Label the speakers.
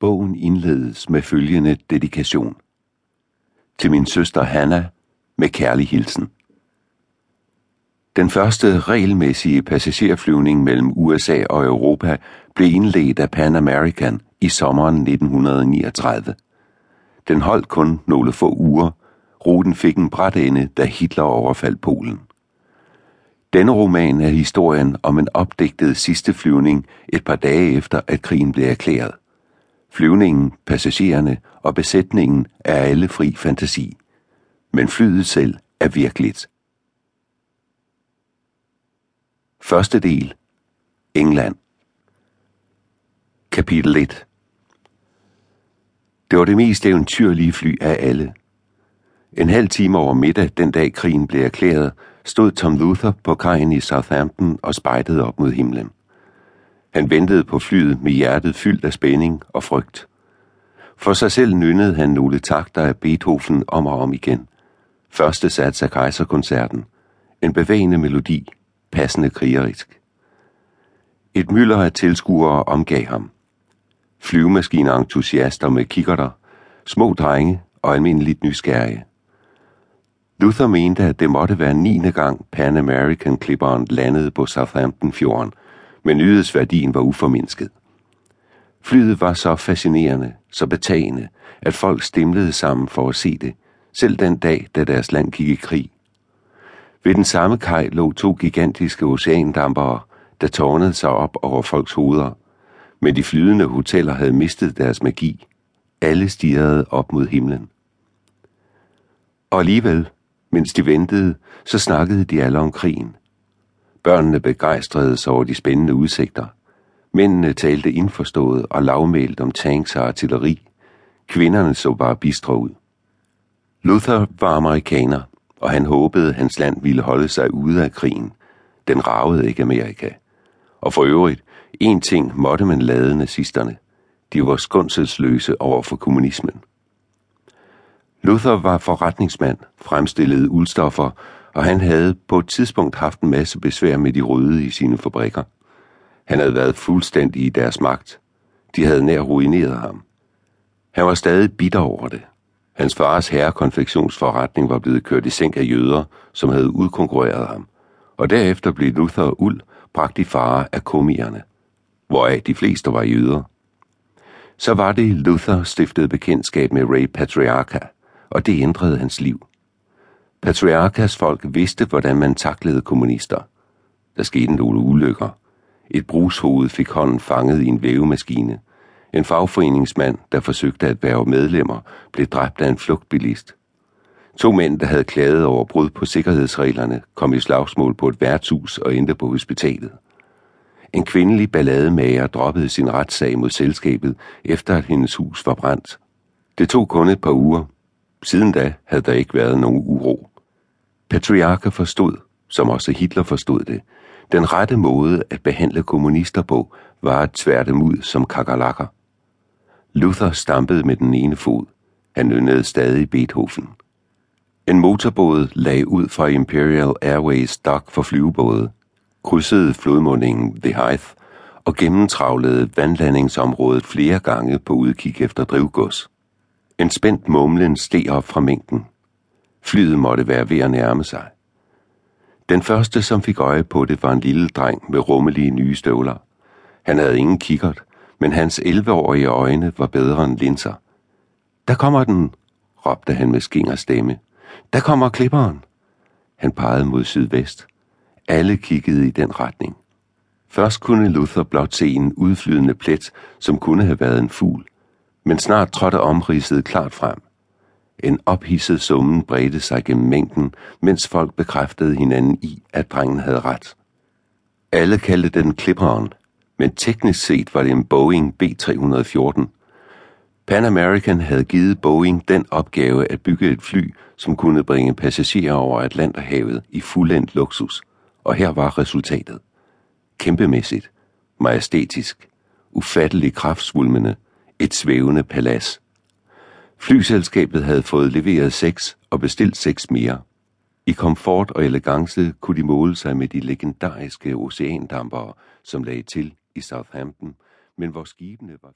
Speaker 1: Bogen indledes med følgende dedikation. Til min søster Hanna med kærlig hilsen. Den første regelmæssige passagerflyvning mellem USA og Europa blev indledt af Pan American i sommeren 1939. Den holdt kun nogle få uger. Ruten fik en bræt ende, da Hitler overfaldt Polen. Denne roman er historien om en opdigtet sidste flyvning et par dage efter, at krigen blev erklæret. Flyvningen, passagererne og besætningen er alle fri fantasi. Men flyet selv er virkeligt. Første del. England. Kapitel 1 Det var det mest eventyrlige fly af alle. En halv time over middag, den dag krigen blev erklæret, stod Tom Luther på kajen i Southampton og spejtede op mod himlen. Han ventede på flyet med hjertet fyldt af spænding og frygt. For sig selv nynnede han nogle takter af Beethoven om og om igen. Første sats af kejserkoncerten. En bevægende melodi, passende krigerisk. Et mylder af tilskuere omgav ham. Flyvemaskineentusiaster med kikkerter, små drenge og almindeligt nysgerrige. Luther mente, at det måtte være 9. gang Pan American-klipperen landede på Southampton-fjorden, men nyhedsværdien var uformindsket. Flyet var så fascinerende, så betagende, at folk stemlede sammen for at se det, selv den dag, da deres land gik i krig. Ved den samme kaj lå to gigantiske oceandampere, der tårnede sig op over folks hoveder, men de flydende hoteller havde mistet deres magi. Alle stirrede op mod himlen. Og alligevel, mens de ventede, så snakkede de alle om krigen. Børnene begejstrede sig over de spændende udsigter. Mændene talte indforstået og lavmælt om tanks og artilleri. Kvinderne så bare bistre ud. Luther var amerikaner, og han håbede, hans land ville holde sig ude af krigen. Den ravede ikke Amerika. Og for øvrigt, en ting måtte man lade nazisterne. De var skundselsløse over for kommunismen. Luther var forretningsmand, fremstillede uldstoffer, og han havde på et tidspunkt haft en masse besvær med de røde i sine fabrikker. Han havde været fuldstændig i deres magt. De havde nær ruineret ham. Han var stadig bitter over det. Hans fars herrekonfektionsforretning var blevet kørt i sænk af jøder, som havde udkonkurreret ham, og derefter blev Luther uld bragt i fare af komierne, hvoraf de fleste var jøder. Så var det, Luther stiftede bekendtskab med Ray Patriarcha, og det ændrede hans liv. Patriarkas folk vidste, hvordan man taklede kommunister. Der skete nogle ulykker. Et brugshoved fik hånden fanget i en vævemaskine. En fagforeningsmand, der forsøgte at være medlemmer, blev dræbt af en flugtbilist. To mænd, der havde klaget over brud på sikkerhedsreglerne, kom i slagsmål på et værtshus og endte på hospitalet. En kvindelig ballademager droppede sin retssag mod selskabet, efter at hendes hus var brændt. Det tog kun et par uger. Siden da havde der ikke været nogen uro. Patriarker forstod, som også Hitler forstod det, den rette måde at behandle kommunister på var at tværte ud som kakalakker. Luther stampede med den ene fod. Han yndede stadig Beethoven. En motorbåd lagde ud fra Imperial Airways dock for flyvebåde, krydsede flodmundingen The Hythe og gennemtravlede vandlandingsområdet flere gange på udkig efter drivgods. En spændt mumlen steg op fra mængden. Flyet måtte være ved at nærme sig. Den første, som fik øje på det, var en lille dreng med rummelige nye støvler. Han havde ingen kikkert, men hans 11-årige øjne var bedre end linser. Der kommer den, råbte han med skinger stemme. Der kommer klipperen. Han pegede mod sydvest. Alle kiggede i den retning. Først kunne Luther blot se en udflydende plet, som kunne have været en fugl, men snart trådte omridset klart frem. En ophidset summen bredte sig gennem mængden, mens folk bekræftede hinanden i, at drengen havde ret. Alle kaldte den klipperen, men teknisk set var det en Boeing B-314. Pan American havde givet Boeing den opgave at bygge et fly, som kunne bringe passagerer over Atlanterhavet i fuldendt luksus, og her var resultatet. Kæmpemæssigt, majestætisk, ufattelig kraftsvulmende, et svævende palads. Flyselskabet havde fået leveret seks og bestilt seks mere. I komfort og elegance kunne de måle sig med de legendariske oceandampere, som lagde til i Southampton, men hvor skibene var